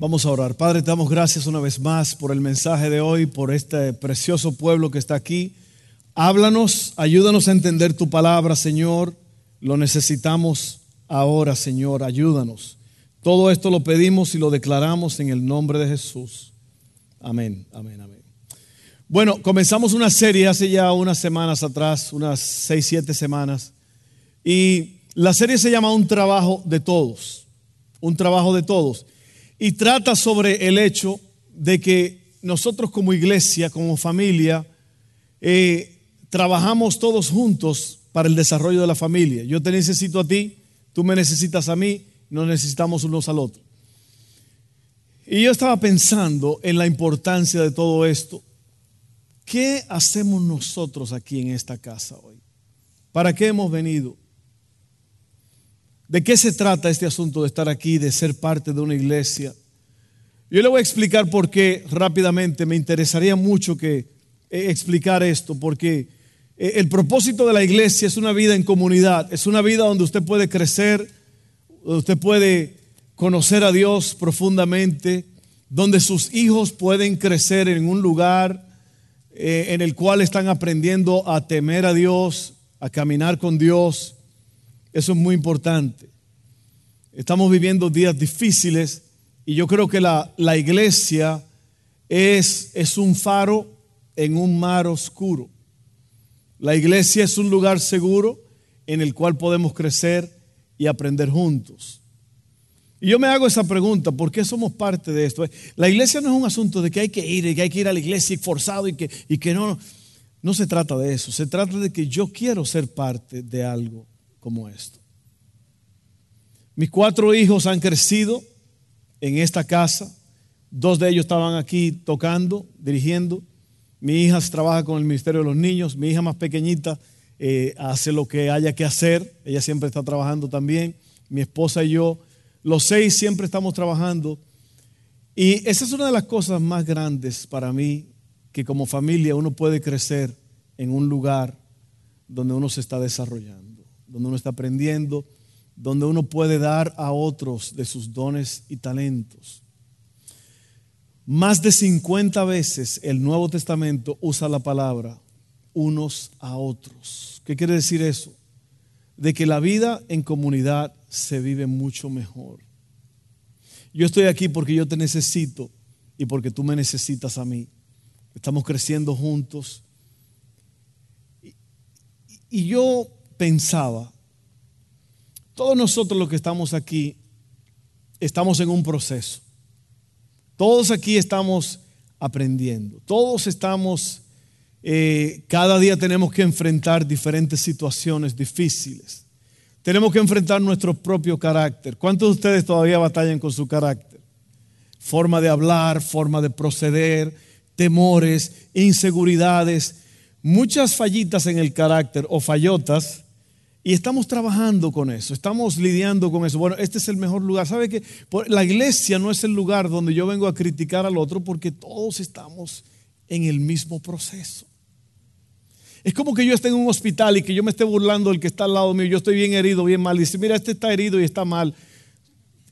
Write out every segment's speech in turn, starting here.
Vamos a orar. Padre, te damos gracias una vez más por el mensaje de hoy, por este precioso pueblo que está aquí. Háblanos, ayúdanos a entender tu palabra, Señor. Lo necesitamos ahora, Señor. Ayúdanos. Todo esto lo pedimos y lo declaramos en el nombre de Jesús. Amén, amén, amén. Bueno, comenzamos una serie hace ya unas semanas atrás, unas seis, siete semanas. Y la serie se llama Un trabajo de todos. Un trabajo de todos y trata sobre el hecho de que nosotros como iglesia, como familia, eh, trabajamos todos juntos para el desarrollo de la familia. Yo te necesito a ti, tú me necesitas a mí, nos necesitamos unos al otro. Y yo estaba pensando en la importancia de todo esto. ¿Qué hacemos nosotros aquí en esta casa hoy? ¿Para qué hemos venido? ¿De qué se trata este asunto de estar aquí, de ser parte de una iglesia? Yo le voy a explicar por qué rápidamente. Me interesaría mucho que eh, explicar esto, porque eh, el propósito de la iglesia es una vida en comunidad, es una vida donde usted puede crecer, donde usted puede conocer a Dios profundamente, donde sus hijos pueden crecer en un lugar eh, en el cual están aprendiendo a temer a Dios, a caminar con Dios. Eso es muy importante. Estamos viviendo días difíciles y yo creo que la, la iglesia es, es un faro en un mar oscuro. La iglesia es un lugar seguro en el cual podemos crecer y aprender juntos. Y yo me hago esa pregunta, ¿por qué somos parte de esto? La iglesia no es un asunto de que hay que ir, y que hay que ir a la iglesia forzado y que, y que no, no se trata de eso, se trata de que yo quiero ser parte de algo como esto. Mis cuatro hijos han crecido en esta casa. Dos de ellos estaban aquí tocando, dirigiendo. Mi hija trabaja con el Ministerio de los Niños. Mi hija más pequeñita eh, hace lo que haya que hacer. Ella siempre está trabajando también. Mi esposa y yo, los seis siempre estamos trabajando. Y esa es una de las cosas más grandes para mí, que como familia uno puede crecer en un lugar donde uno se está desarrollando, donde uno está aprendiendo donde uno puede dar a otros de sus dones y talentos. Más de 50 veces el Nuevo Testamento usa la palabra unos a otros. ¿Qué quiere decir eso? De que la vida en comunidad se vive mucho mejor. Yo estoy aquí porque yo te necesito y porque tú me necesitas a mí. Estamos creciendo juntos. Y, yo pensaba, todos nosotros los que estamos aquí estamos en un proceso. Todos aquí estamos aprendiendo. Todos estamos, eh, cada día tenemos que enfrentar diferentes situaciones difíciles. Tenemos que enfrentar nuestro propio carácter. ¿Cuántos de ustedes todavía batallan con su carácter? Forma de hablar, forma de proceder, temores, inseguridades, muchas fallitas en el carácter o fallotas y estamos trabajando con eso, estamos lidiando con eso. Bueno, este es el mejor lugar. ¿Sabe que la iglesia no es el lugar donde yo vengo a criticar al otro porque todos estamos en el mismo proceso? Es como que yo esté en un hospital y que yo me esté burlando del que está al lado mío, yo estoy bien herido, bien mal, y dice, mira, este está herido y está mal.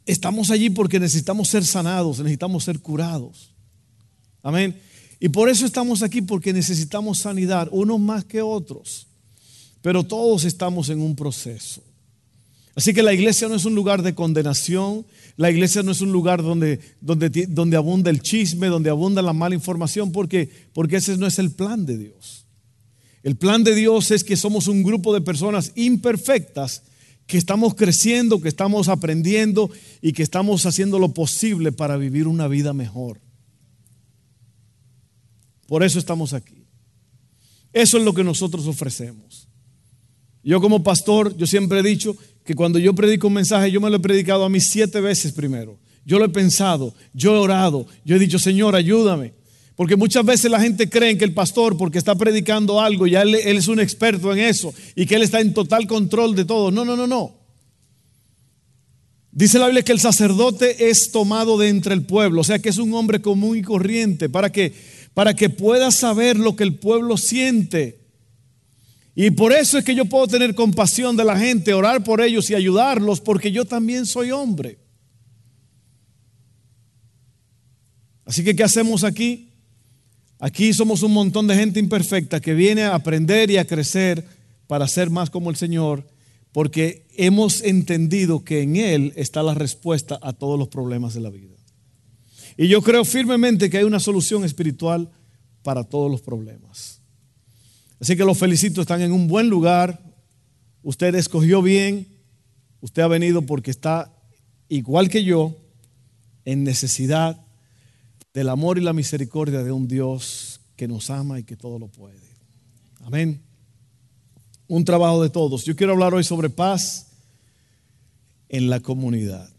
Estamos allí porque necesitamos ser sanados, necesitamos ser curados. Amén. Y por eso estamos aquí, porque necesitamos sanidad, unos más que otros pero todos estamos en un proceso. Así que la iglesia no es un lugar de condenación, la iglesia no es un lugar donde, donde, donde abunda el chisme, donde abunda la mala información, porque, porque ese no es el plan de Dios. El plan de Dios es que somos un grupo de personas imperfectas que estamos creciendo, que estamos aprendiendo y que estamos haciendo lo posible para vivir una vida mejor. Por eso estamos aquí. Eso es lo que nosotros ofrecemos. Yo como pastor, yo siempre he dicho que cuando yo predico un mensaje, yo me lo he predicado a mí siete veces primero. Yo lo he pensado, yo he orado, yo he dicho, Señor, ayúdame. Porque muchas veces la gente cree que el pastor, porque está predicando algo, ya él, es un experto en eso y que él está en total control de todo. No, no, no, no. Dice la Biblia que el sacerdote es tomado de entre el pueblo, o sea que es un hombre común y corriente para que, para que pueda saber lo que el pueblo siente. Y por eso es que yo puedo tener compasión de la gente, orar por ellos y ayudarlos, porque yo también soy hombre. Así que, ¿qué hacemos aquí? Aquí somos un montón de gente imperfecta que viene a aprender y a crecer para ser más como el Señor, porque hemos entendido que en Él está la respuesta a todos los problemas de la vida. Y yo creo firmemente que hay una solución espiritual para todos los problemas. Así que los felicito, están en un buen lugar, usted escogió bien, usted ha venido porque está igual que yo en necesidad del amor y la misericordia de un Dios que nos ama y que todo lo puede. Amén. Un trabajo de todos. Yo quiero hablar hoy sobre paz en la comunidad.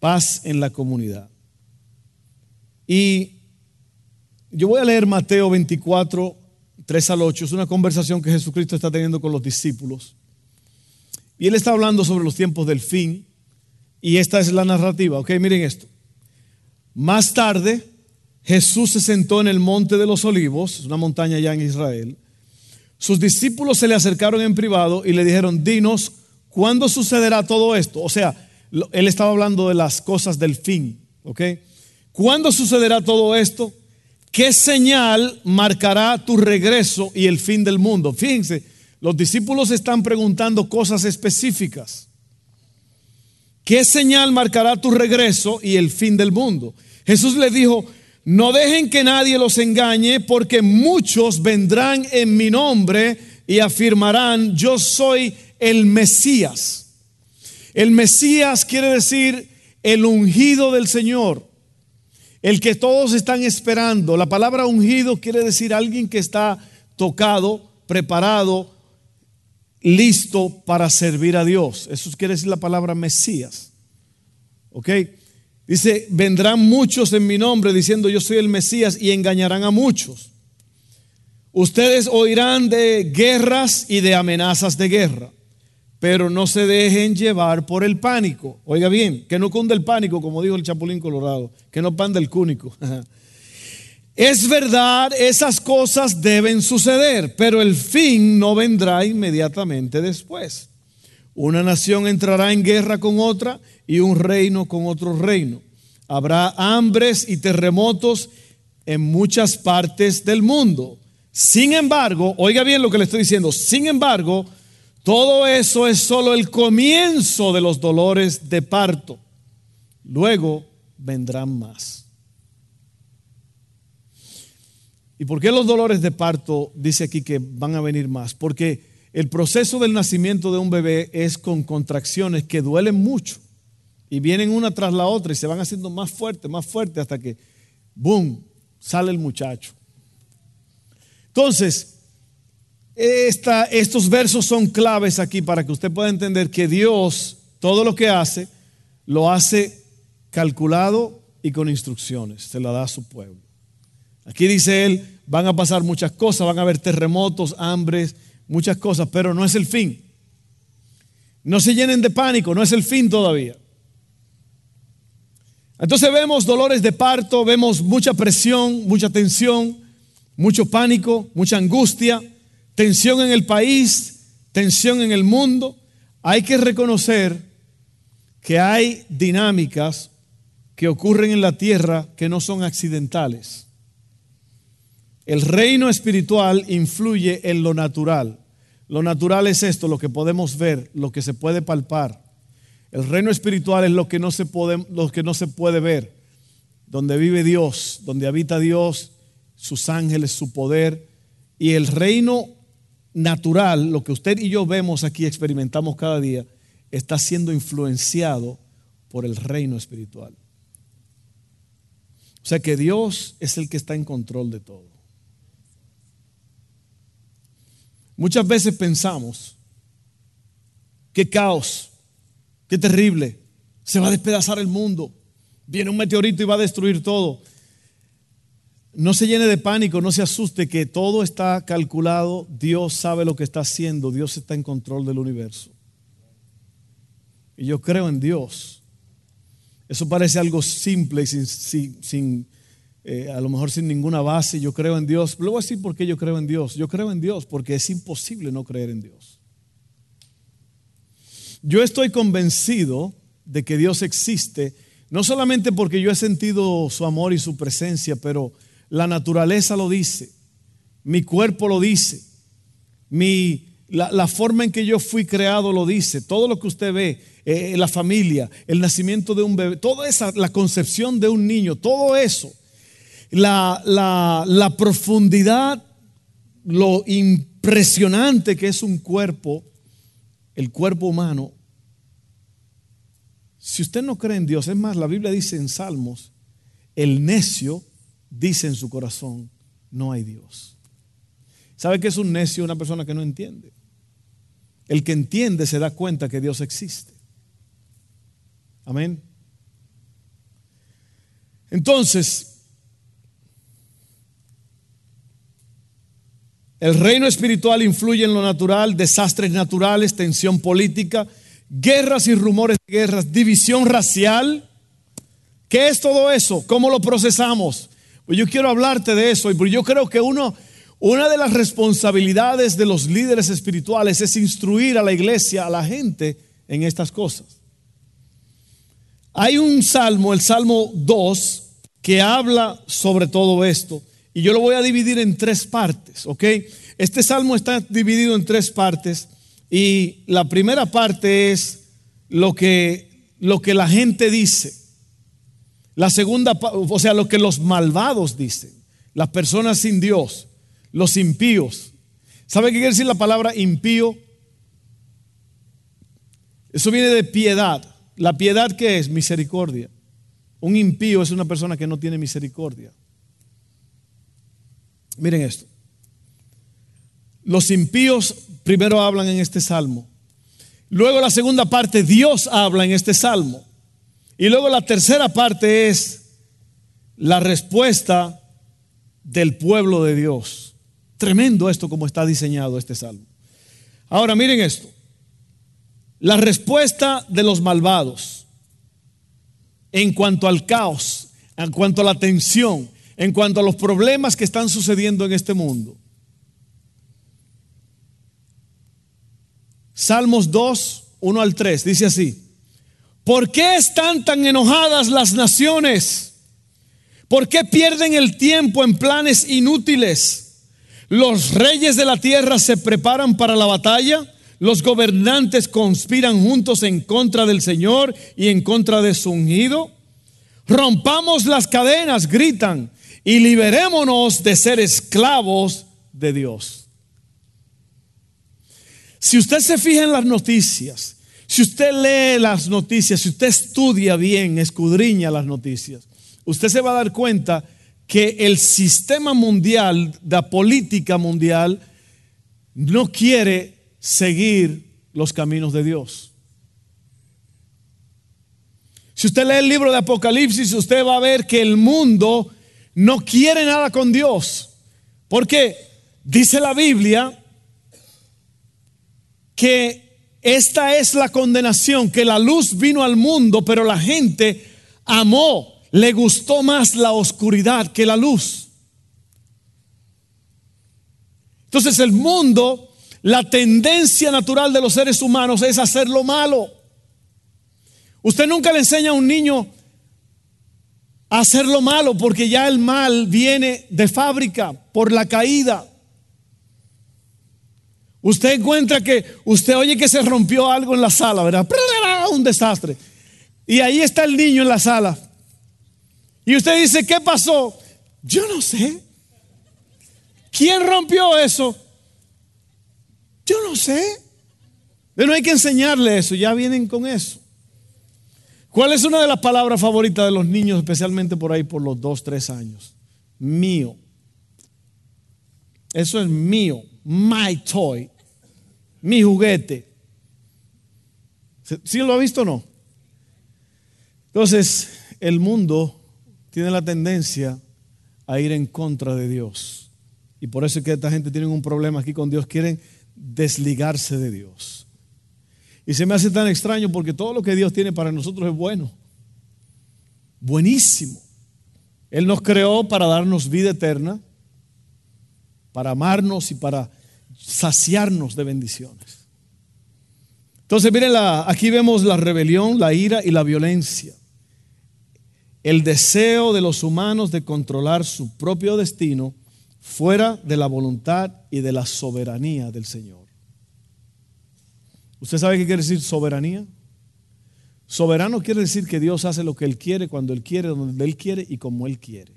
Paz en la comunidad. Y yo voy a leer Mateo 24, 3 al 8. Es una conversación que Jesucristo está teniendo con los discípulos. Y él está hablando sobre los tiempos del fin. Y esta es la narrativa. Ok, miren esto. Más tarde, Jesús se sentó en el monte de los olivos, una montaña allá en Israel. Sus discípulos se le acercaron en privado y le dijeron, dinos, ¿cuándo sucederá todo esto? O sea, él estaba hablando de las cosas del fin, ¿ok? ¿Cuándo sucederá todo esto? ¿Qué señal marcará tu regreso y el fin del mundo? Fíjense, los discípulos están preguntando cosas específicas. ¿Qué señal marcará tu regreso y el fin del mundo? Jesús le dijo, no dejen que nadie los engañe porque muchos vendrán en mi nombre y afirmarán, yo soy el Mesías. El Mesías quiere decir el ungido del Señor, el que todos están esperando. La palabra ungido quiere decir alguien que está tocado, preparado, listo para servir a Dios. Eso quiere decir la palabra Mesías. ¿Ok? Dice, vendrán muchos en mi nombre diciendo yo soy el Mesías y engañarán a muchos. Ustedes oirán de guerras y de amenazas de guerra, pero no se dejen llevar por el pánico. Oiga bien, que no cunde el pánico, como dijo el Chapulín Colorado, que no panda el cúnico. Es verdad, esas cosas deben suceder, pero el fin no vendrá inmediatamente después. Una nación entrará en guerra con otra y un reino con otro reino. Habrá hambres y terremotos en muchas partes del mundo. Sin embargo, oiga bien lo que le estoy diciendo, sin embargo, todo eso es solo el comienzo de los dolores de parto. Luego vendrán más. ¿Y por qué los dolores de parto dice aquí que van a venir más? Porque el proceso del nacimiento de un bebé es con contracciones que duelen mucho y vienen una tras la otra y se van haciendo más fuerte, más fuerte hasta que, ¡boom!, sale el muchacho. Entonces, estos versos son claves aquí para que usted pueda entender que Dios, todo lo que hace, lo hace calculado y con instrucciones, se la da a su pueblo. Aquí dice él, van a pasar muchas cosas, van a haber terremotos, hambres, muchas cosas, pero no es el fin. No se llenen de pánico, no es el fin todavía. Entonces vemos dolores de parto, vemos mucha presión, mucha tensión, mucho pánico, mucha angustia, tensión en el país, tensión en el mundo. Hay que reconocer que hay dinámicas que ocurren en la tierra que no son accidentales. El reino espiritual influye en lo natural. Lo natural es esto, lo que podemos ver, lo que se puede palpar. El reino espiritual es lo que no se puede, lo que no se puede ver, donde vive Dios, donde habita Dios, sus ángeles, su poder. Y el reino natural, lo que usted y yo vemos aquí, experimentamos cada día, está siendo influenciado por el reino espiritual. O sea que Dios es el que está en control de todo. Muchas veces pensamos, qué caos, qué terrible, se va a despedazar el mundo, viene un meteorito y va a destruir todo. No se llene de pánico, no se asuste, que todo está calculado, Dios sabe lo que está haciendo, Dios está en control del universo. Y yo creo en Dios. Eso parece algo simple y sin, eh, a lo mejor sin ninguna base. Yo creo en Dios. Luego voy a decir por qué yo creo en Dios. Yo creo en Dios porque es imposible no creer en Dios. Yo estoy convencido de que Dios existe, no solamente porque yo he sentido su amor y su presencia, pero la naturaleza lo dice, mi cuerpo lo dice, mi, la, forma en que yo fui creado lo dice, todo lo que usted ve, eh, la familia, el nacimiento de un bebé, toda esa, la concepción de un niño, todo eso, la, la profundidad, lo impresionante que es un cuerpo, el cuerpo humano. Si usted no cree en Dios, es más, la Biblia dice en Salmos, el necio dice en su corazón, no hay Dios. ¿Sabe qué es un necio? Una persona que no entiende. El que entiende se da cuenta que Dios existe. Amén. Entonces, el reino espiritual influye en lo natural, desastres naturales, tensión política, guerras y rumores de guerras, división racial. ¿Qué es todo eso? ¿Cómo lo procesamos? Pues yo quiero hablarte de eso, y yo creo que uno, una de las responsabilidades de los líderes espirituales es instruir a la iglesia, a la gente en estas cosas. Hay un salmo, el Salmo 2, que habla sobre todo esto, y yo lo voy a dividir en tres partes, ¿ok? Este salmo está dividido en tres partes, y la primera parte es lo que, lo que la gente dice. La segunda, o sea, lo que los malvados dicen, las personas sin Dios, los impíos. ¿Sabe qué quiere decir la palabra impío? Eso viene de piedad. ¿La piedad qué es? Misericordia. Un impío es una persona que no tiene misericordia. Miren esto. Los impíos primero hablan en este salmo. Luego la segunda parte, Dios habla en este salmo. Y luego la tercera parte es la respuesta del pueblo de Dios. Tremendo esto como está diseñado este salmo. Ahora miren esto. La respuesta de los malvados en cuanto al caos, en cuanto a la tensión, en cuanto a los problemas que están sucediendo en este mundo. Salmos 2, 1 al 3, dice así. ¿Por qué están tan enojadas las naciones? ¿Por qué pierden el tiempo en planes inútiles? Los reyes de la tierra se preparan para la batalla. Los gobernantes conspiran juntos en contra del Señor y en contra de su ungido. Rompamos las cadenas, gritan, y liberémonos de ser esclavos de Dios. Si usted se fija en las noticias, si usted lee las noticias, si usted estudia bien, escudriña las noticias, usted se va a dar cuenta que el sistema mundial, la política mundial, no quiere seguir los caminos de Dios. Si usted lee el libro de Apocalipsis, usted va a ver que el mundo no quiere nada con Dios. Porque dice la Biblia que esta es la condenación, que la luz vino al mundo, pero la gente amó, le gustó más la oscuridad que la luz. Entonces el mundo, la tendencia natural de los seres humanos es hacer lo malo. Usted nunca le enseña a un niño a hacer lo malo porque ya el mal viene de fábrica por la caída. Usted encuentra que usted oye que se rompió algo en la sala, ¿verdad? Un desastre. Y ahí está el niño en la sala. Y usted dice, ¿qué pasó? Yo no sé. ¿Quién rompió eso? Yo no sé. Pero hay que enseñarle eso, ya vienen con eso. ¿Cuál es una de las palabras favoritas de los niños, especialmente por ahí por los dos, tres años? Mío. Eso es mío my toy, mi juguete. ¿Sí lo ha visto o no? Entonces, el mundo tiene la tendencia a ir en contra de Dios. Y por eso es que esta gente tiene un problema aquí con Dios, quieren desligarse de Dios. Y se me hace tan extraño porque todo lo que Dios tiene para nosotros es bueno. Buenísimo. Él nos creó para darnos vida eterna, para amarnos y para saciarnos de bendiciones. Entonces, miren, aquí vemos la rebelión, la ira y la violencia. El deseo de los humanos de controlar su propio destino fuera de la voluntad y de la soberanía del Señor. ¿Usted sabe qué quiere decir soberanía? Soberano quiere decir que Dios hace lo que Él quiere, cuando Él quiere, donde Él quiere y como Él quiere.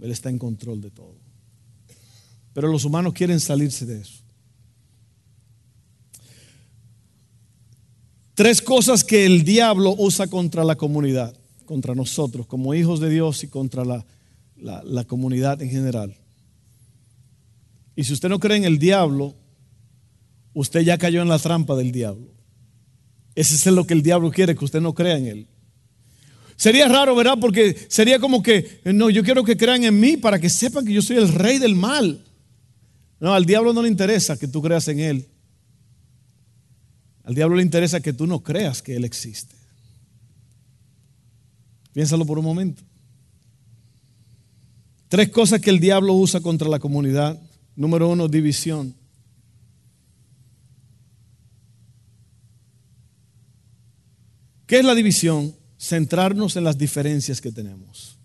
Él está en control de todo. Pero los humanos quieren salirse de eso. Tres cosas que el diablo usa contra la comunidad, contra nosotros, como hijos de Dios y contra la, la comunidad en general. Y si usted no cree en el diablo, usted ya cayó en la trampa del diablo. Ese es lo que el diablo quiere, que usted no crea en él. Sería raro, ¿verdad? Porque sería como que, no, yo quiero que crean en mí para que sepan que yo soy el rey del mal. No, al diablo no le interesa que tú creas en él. Al diablo le interesa que tú no creas que él existe. Piénsalo por un momento. Tres cosas que el diablo usa contra la comunidad. Número uno, división. ¿Qué es la división? Centrarnos en las diferencias que tenemos.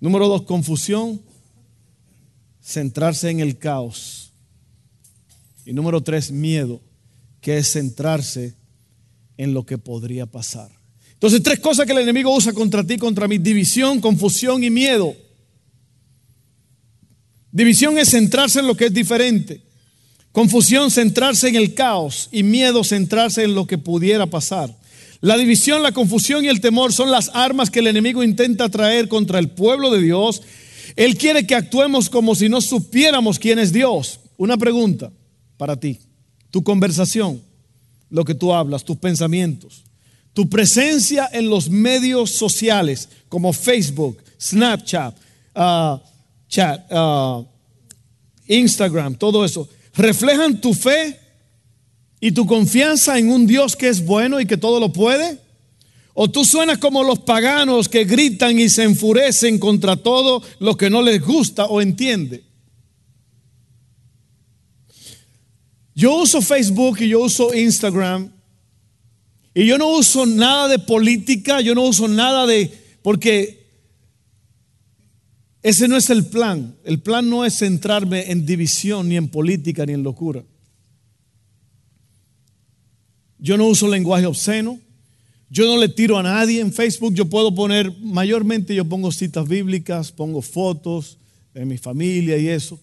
Número dos, confusión. Centrarse en el caos. Y número tres, miedo, que es centrarse en lo que podría pasar. Entonces, tres cosas que el enemigo usa contra ti, contra mí. División, confusión y miedo. División es centrarse en lo que es diferente. Confusión, centrarse en el caos. Y miedo, centrarse en lo que pudiera pasar. La división, la confusión y el temor son las armas que el enemigo intenta traer contra el pueblo de Dios. Él quiere que actuemos como si no supiéramos quién es Dios. Una pregunta para ti. Tu conversación, lo que tú hablas, tus pensamientos, tu presencia en los medios sociales como Facebook, Snapchat, uh, chat, uh, Instagram, todo eso, reflejan tu fe y tu confianza en un Dios que es bueno y que todo lo puede? ¿O tú suenas como los paganos que gritan y se enfurecen contra todo lo que no les gusta o entiende? Yo uso Facebook y yo uso Instagram y yo no uso nada de política, yo no uso nada de... porque ese no es el plan. El plan no es centrarme en división, ni en política, ni en locura. Yo no uso lenguaje obsceno. Yo no le tiro a nadie en Facebook. Yo puedo poner, mayormente yo pongo citas bíblicas, pongo fotos de mi familia y eso.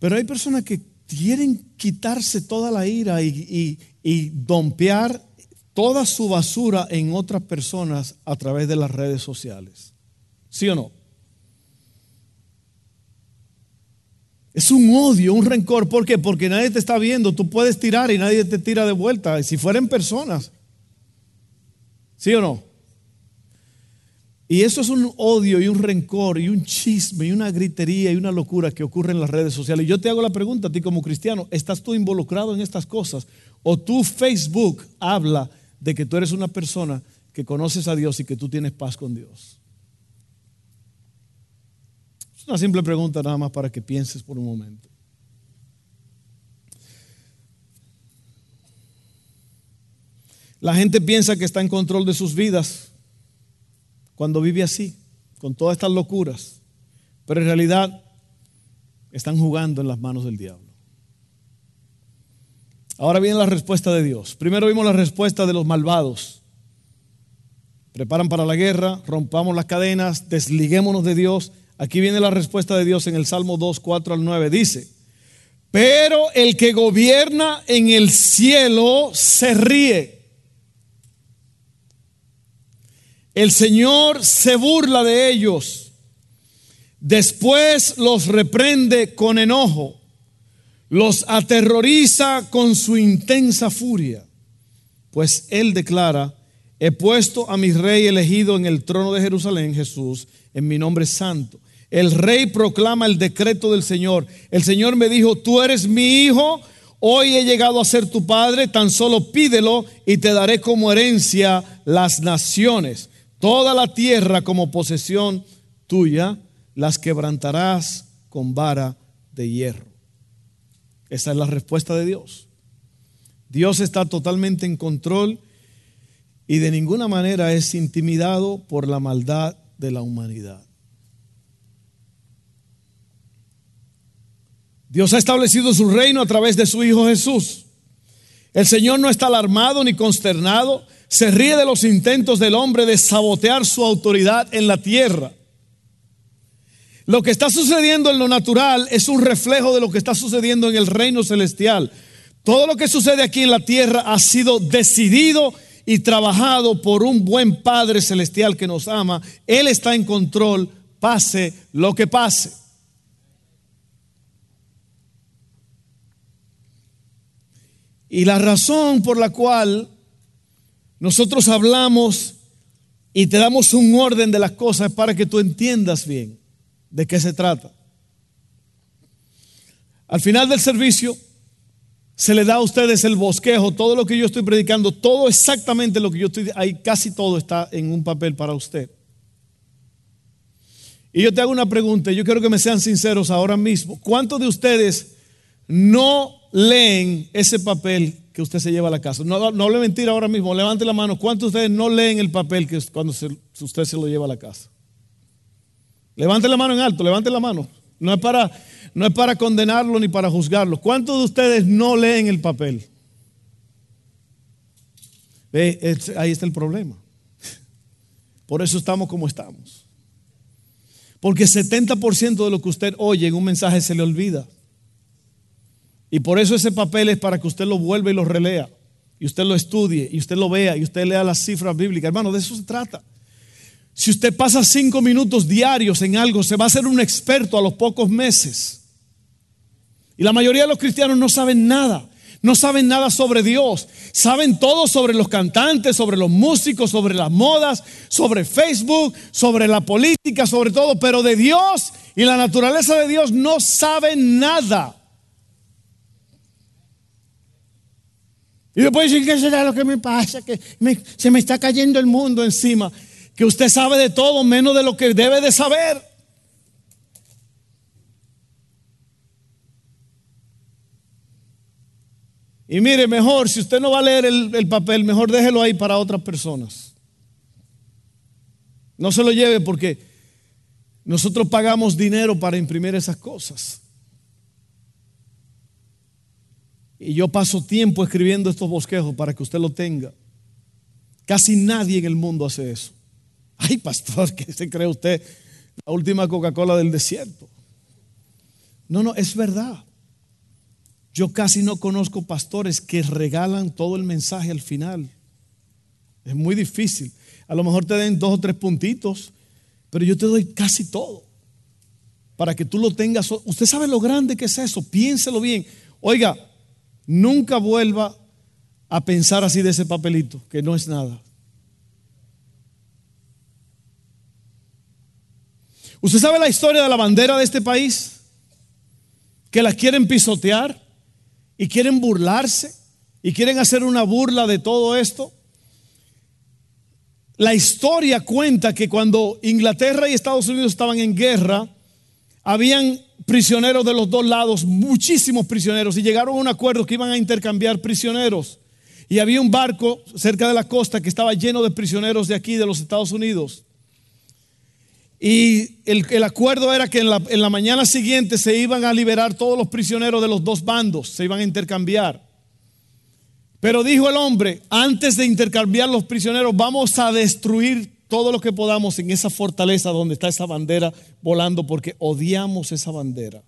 Pero hay personas que quieren quitarse toda la ira y, y dompear toda su basura en otras personas a través de las redes sociales. ¿Sí o no? Es un odio, un rencor. ¿Por qué? Porque nadie te está viendo. Tú puedes tirar y nadie te tira de vuelta. Si fueran personas. ¿Sí o no? Y eso es un odio y un rencor y un chisme y una gritería y una locura que ocurre en las redes sociales. Y yo te hago la pregunta a ti como cristiano, ¿estás tú involucrado en estas cosas? ¿O tu Facebook habla de que tú eres una persona que conoces a Dios y que tú tienes paz con Dios? Una simple pregunta nada más para que pienses por un momento. La gente piensa que está en control de sus vidas cuando vive así, con todas estas locuras, pero en realidad están jugando en las manos del diablo. Ahora viene la respuesta de Dios. Primero vimos la respuesta de los malvados. Preparan para la guerra, rompamos las cadenas, desliguémonos de Dios Aquí viene la respuesta de Dios en el Salmo 2, 4 al 9. Dice, pero el que gobierna en el cielo se ríe. El Señor se burla de ellos. Después los reprende con enojo. Los aterroriza con su intensa furia. Pues Él declara, He puesto a mi rey elegido en el trono de Jerusalén, Jesús, en mi nombre santo. El rey proclama el decreto del Señor. El Señor me dijo, tú eres mi hijo, hoy he llegado a ser tu padre, tan solo pídelo y te daré como herencia las naciones, toda la tierra como posesión tuya, las quebrantarás con vara de hierro. Esa es la respuesta de Dios. Dios está totalmente en control y de ninguna manera es intimidado por la maldad de la humanidad. Dios ha establecido su reino a través de su Hijo Jesús. El Señor no está alarmado ni consternado, se ríe de los intentos del hombre de sabotear su autoridad en la tierra. Lo que está sucediendo en lo natural es un reflejo de lo que está sucediendo en el reino celestial. Todo lo que sucede aquí en la tierra ha sido decidido y trabajado por un buen Padre Celestial que nos ama. Él está en control, pase lo que pase. Y la razón por la cual nosotros hablamos y te damos un orden de las cosas para que tú entiendas bien de qué se trata. Al final del servicio, se le da a ustedes el bosquejo, todo lo que yo estoy predicando, todo exactamente lo que yo estoy, ahí casi todo está en un papel para usted. Y yo te hago una pregunta, yo quiero que me sean sinceros ahora mismo. ¿Cuántos de ustedes no leen ese papel que usted se lleva a la casa? No, no le mentira ahora mismo, levante la mano. ¿Cuántos de ustedes no leen el papel que cuando usted se lo lleva a la casa? Levante la mano en alto, levante la mano. No es para no es para condenarlo ni para juzgarlo. ¿Cuántos de ustedes no leen el papel? ahí está el problema. Por eso estamos como estamos. Porque 70% de lo que usted oye en un mensaje se le olvida. Y por eso ese papel es para que usted lo vuelva y lo relea. Y usted lo estudie, y usted lo vea, y usted lea las cifras bíblicas. Hermano, de eso se trata. Si usted pasa cinco minutos diarios en algo, se va a hacer un experto a los pocos meses. Y la mayoría de los cristianos no saben nada. No saben nada sobre Dios. Saben todo sobre los cantantes, sobre los músicos, sobre las modas, sobre Facebook, sobre la política, sobre todo. Pero de Dios y la naturaleza de Dios no saben nada. Y después dicen, ¿qué será lo que me pasa? Que se me está cayendo el mundo encima. Que usted sabe de todo menos de lo que debe de saber. Y mire, mejor, si usted no va a leer el, papel, mejor déjelo ahí para otras personas. No se lo lleve porque nosotros pagamos dinero para imprimir esas cosas. Y yo paso tiempo escribiendo estos bosquejos para que usted lo tenga. Casi nadie en el mundo hace eso. Ay, pastor, ¿qué se cree usted? La última Coca-Cola del desierto. No, no, es verdad. Yo casi no conozco pastores que regalan todo el mensaje al final. Es muy difícil. A lo mejor te den dos o tres puntitos, pero yo te doy casi todo. Para que tú lo tengas. Usted sabe lo grande que es eso. Piénselo bien. Oiga, nunca vuelva a pensar así de ese papelito, que no es nada. ¿Usted sabe la historia de la bandera de este país? Que la quieren pisotear y quieren burlarse y quieren hacer una burla de todo esto. La historia cuenta que cuando Inglaterra y Estados Unidos estaban en guerra, habían prisioneros de los dos lados, muchísimos prisioneros, y llegaron a un acuerdo que iban a intercambiar prisioneros. Y había un barco cerca de la costa que estaba lleno de prisioneros de aquí, de los Estados Unidos. Y el, acuerdo era que en la, en la, mañana siguiente se iban a liberar todos los prisioneros de los dos bandos, se iban a intercambiar. Pero dijo el hombre, antes de intercambiar los prisioneros, vamos a destruir todo lo que podamos en esa fortaleza donde está esa bandera volando, porque odiamos esa bandera.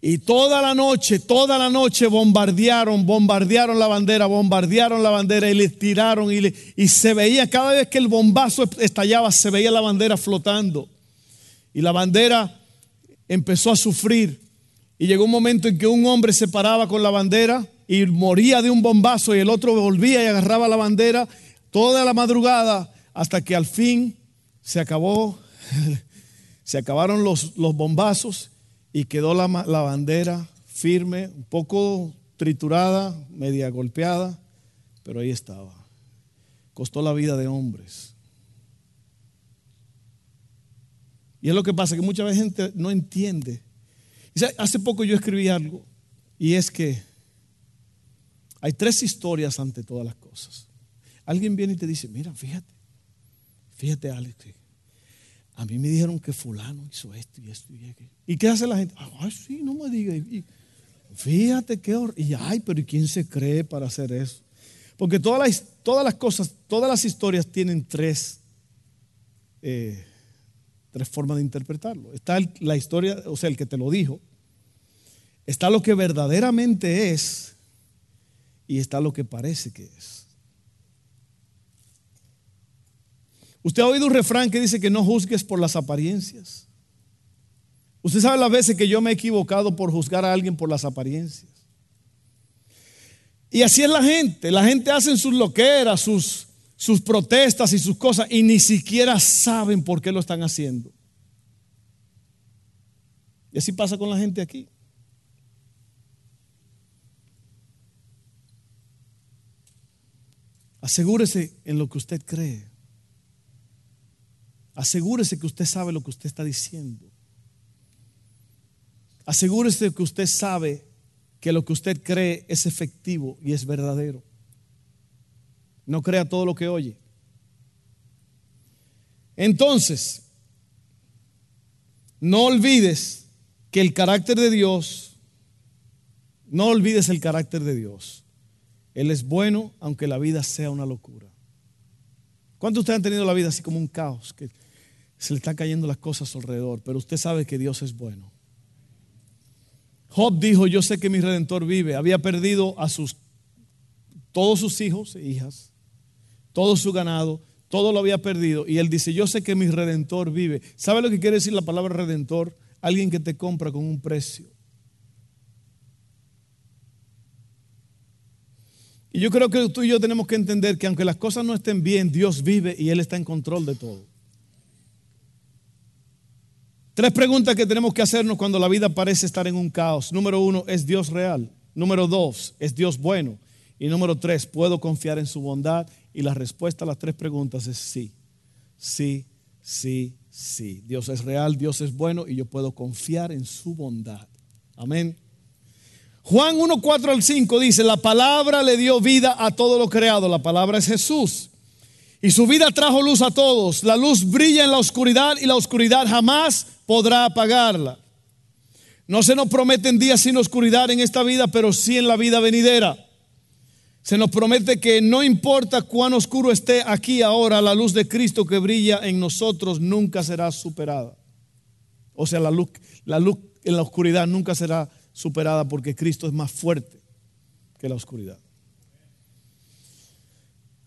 Y toda la noche, toda la noche bombardearon, bombardearon la bandera, bombardearon la bandera y le tiraron y, y se veía, cada vez que el bombazo estallaba, se veía la bandera flotando. Y la bandera empezó a sufrir. Y llegó un momento en que un hombre se paraba con la bandera y moría de un bombazo y el otro volvía y agarraba la bandera toda la madrugada hasta que al fin se acabó, se acabaron los, los bombazos y quedó la, la bandera firme, un poco triturada, media golpeada, pero ahí estaba. Costó la vida de hombres. Y es lo que pasa, que mucha gente no entiende. Hace poco yo escribí algo y es que hay tres historias ante todas las cosas. Alguien viene y te dice, mira, fíjate, fíjate Alex, a mí me dijeron que fulano hizo esto y esto y aquello. ¿Y qué hace la gente? Ay, sí, no me diga. fíjate qué horror. Y ay, pero ¿quién se cree para hacer eso? Porque todas las, todas las cosas, todas las historias tienen tres, eh, tres formas de interpretarlo. Está la historia, o sea, el que te lo dijo. Está lo que verdaderamente es y está lo que parece que es. Usted ha oído un refrán que dice que no juzgues por las apariencias. Usted sabe las veces que yo me he equivocado por juzgar a alguien por las apariencias. Y así es la gente. La gente hace sus loqueras, sus, sus protestas y sus cosas y ni siquiera saben por qué lo están haciendo. Y así pasa con la gente aquí. Asegúrese en lo que usted cree. Asegúrese que usted sabe lo que usted está diciendo. Asegúrese que usted sabe que lo que usted cree es efectivo y es verdadero. No crea todo lo que oye. Entonces, no olvides que el carácter de Dios, no olvides el carácter de Dios. Él es bueno aunque la vida sea una locura. ¿Cuántos de ustedes han tenido la vida así como un caos? Que se le están cayendo las cosas alrededor, pero usted sabe que Dios es bueno. Job dijo, yo sé que mi redentor vive. Había perdido a sus, todos sus hijos e hijas, todo su ganado, todo lo había perdido. Y él dice, yo sé que mi redentor vive. ¿Sabe lo que quiere decir la palabra redentor? Alguien que te compra con un precio. Y yo creo que tú y yo tenemos que entender que aunque las cosas no estén bien, Dios vive y Él está en control de todo. Tres preguntas que tenemos que hacernos cuando la vida parece estar en un caos. Número uno, ¿es Dios real? Número dos, ¿es Dios bueno? Y número tres, ¿puedo confiar en su bondad? Y la respuesta a las tres preguntas es sí, sí, sí, sí. Dios es real, Dios es bueno y yo puedo confiar en su bondad. Amén. Juan 1, 4 al 5 dice, la palabra le dio vida a todo lo creado, la palabra es Jesús. Y su vida trajo luz a todos. La luz brilla en la oscuridad y la oscuridad jamás podrá apagarla. No se nos prometen días sin oscuridad en esta vida, pero sí en la vida venidera. Se nos promete que no importa cuán oscuro esté aquí ahora, la luz de Cristo que brilla en nosotros nunca será superada. O sea, la luz, en la oscuridad nunca será superada porque Cristo es más fuerte que la oscuridad.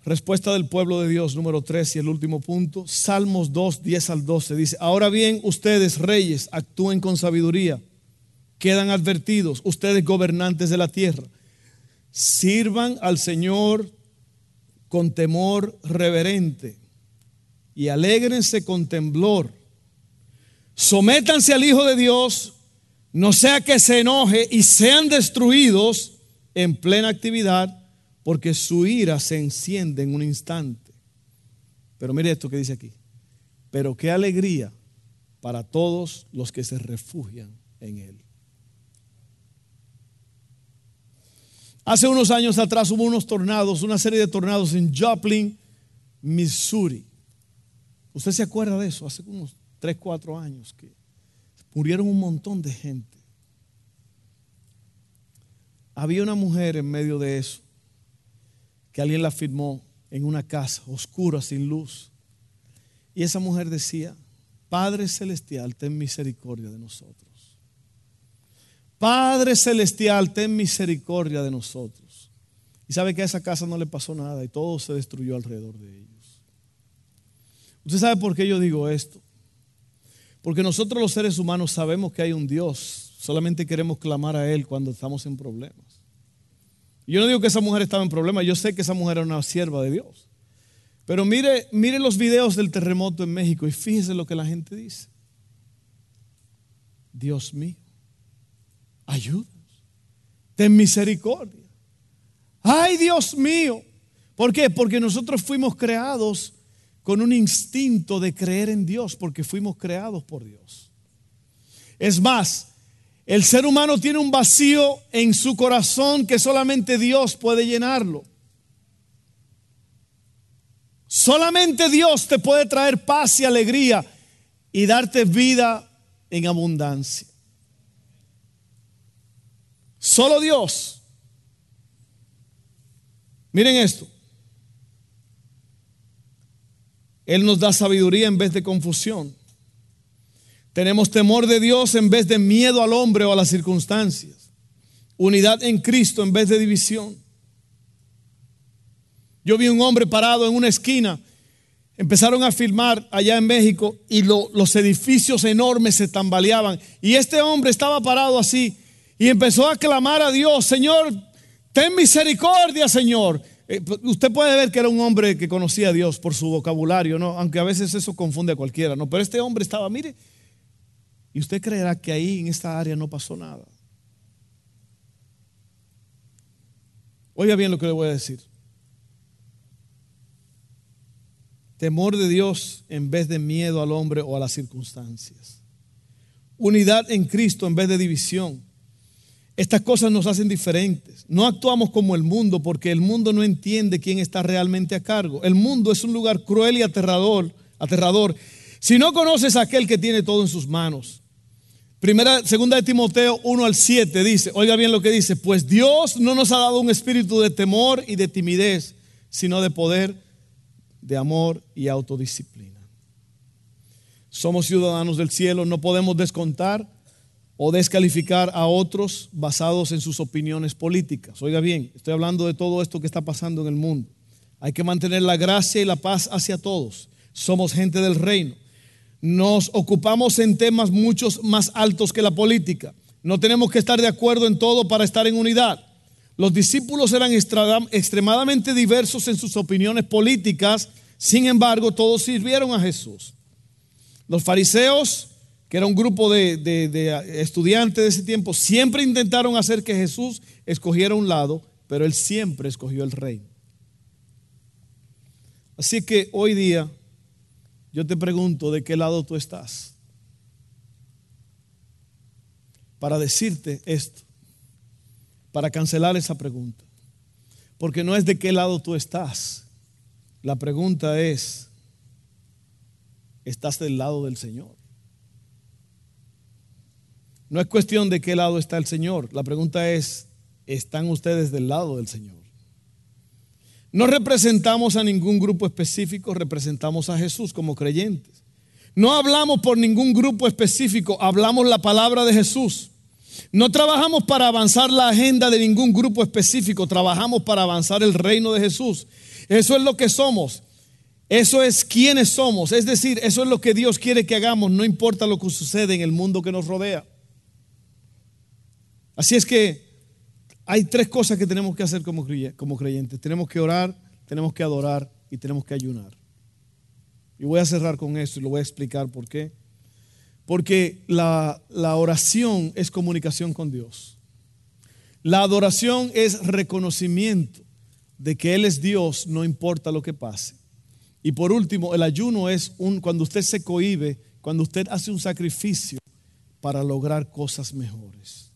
Respuesta del pueblo de Dios, número 3 y el último punto. Salmos 2, 10 al 12 dice, ahora bien, ustedes reyes, actúen con sabiduría, quedan advertidos, ustedes gobernantes de la tierra, sirvan al Señor con temor reverente y alégrense con temblor. Sométanse al Hijo de Dios, no sea que se enoje y sean destruidos en plena actividad porque su ira se enciende en un instante. Pero mire esto que dice aquí. Pero qué alegría para todos los que se refugian en Él. Hace unos años atrás hubo unos tornados, una serie de tornados en Joplin, Missouri. ¿Usted se acuerda de eso? Hace unos 3, 4 años que murieron un montón de gente. Había una mujer en medio de eso alguien la firmó en una casa oscura, sin luz. Y esa mujer decía, Padre Celestial, ten misericordia de nosotros. Padre Celestial, ten misericordia de nosotros. Y sabe que a esa casa no le pasó nada y todo se destruyó alrededor de ellos. ¿Usted sabe por qué yo digo esto? Porque nosotros los seres humanos sabemos que hay un Dios, solamente queremos clamar a Él cuando estamos en problemas. Yo no digo que esa mujer estaba en problema, yo sé que esa mujer era una sierva de Dios. Pero mire, mire los videos del terremoto en México y fíjese lo que la gente dice. Dios mío, ayúdanos, ten misericordia. Ay, Dios mío. ¿Por qué? Porque nosotros fuimos creados con un instinto de creer en Dios, porque fuimos creados por Dios. Es más, el ser humano tiene un vacío en su corazón que solamente Dios puede llenarlo. Solamente Dios te puede traer paz y alegría y darte vida en abundancia. Solo Dios. Miren esto. Él nos da sabiduría en vez de confusión. Tenemos temor de Dios en vez de miedo al hombre o a las circunstancias. Unidad en Cristo en vez de división. Yo vi un hombre parado en una esquina. Empezaron a filmar allá en México y los edificios enormes se tambaleaban. Y este hombre estaba parado así y empezó a clamar a Dios, Señor, ten misericordia, Señor. Eh, pues, usted puede ver que era un hombre que conocía a Dios por su vocabulario, ¿no? Aunque a veces eso confunde a cualquiera, ¿no? Pero este hombre estaba, mire, y usted creerá que ahí en esta área no pasó nada. Oiga bien lo que le voy a decir. Temor de Dios en vez de miedo al hombre o a las circunstancias. Unidad en Cristo en vez de división. Estas cosas nos hacen diferentes. No actuamos como el mundo porque el mundo no entiende quién está realmente a cargo. El mundo es un lugar cruel y aterrador, aterrador. Si no conoces a aquel que tiene todo en sus manos. Primera, segunda de Timoteo 1 al 7 dice, oiga bien lo que dice, pues Dios no nos ha dado un espíritu de temor y de timidez, sino de poder de amor y autodisciplina. Somos ciudadanos del cielo, no podemos descontar o descalificar a otros basados en sus opiniones políticas. Oiga bien, estoy hablando de todo esto que está pasando en el mundo. Hay que mantener la gracia y la paz hacia todos. Somos gente del reino. Nos ocupamos en temas muchos más altos que la política. No tenemos que estar de acuerdo en todo para estar en unidad. Los discípulos eran extremadamente diversos en sus opiniones políticas, sin embargo, todos sirvieron a Jesús. Los fariseos, que era un grupo de, estudiantes de ese tiempo, siempre intentaron hacer que Jesús escogiera un lado, pero él siempre escogió el reino. Así que hoy día yo te pregunto de qué lado tú estás. Para decirte esto para cancelar esa pregunta. Porque no es de qué lado tú estás. La pregunta es, ¿estás del lado del Señor? No es cuestión de qué lado está el Señor. La pregunta es, ¿están ustedes del lado del Señor? No representamos a ningún grupo específico, representamos a Jesús como creyentes. No hablamos por ningún grupo específico, hablamos la palabra de Jesús. No trabajamos para avanzar la agenda de ningún grupo específico, trabajamos para avanzar el reino de Jesús. Eso es lo que somos. Eso es quienes somos. Es decir, eso es lo que Dios quiere que hagamos, no importa lo que sucede en el mundo que nos rodea. Así es que hay tres cosas que tenemos que hacer como creyentes. Tenemos que orar, tenemos que adorar y tenemos que ayunar. Y voy a cerrar con esto y lo voy a explicar por qué. Porque la, oración es comunicación con Dios. La adoración es reconocimiento de que Él es Dios, no importa lo que pase. Y por último, el ayuno es un, cuando usted se cohibe, cuando usted hace un sacrificio para lograr cosas mejores.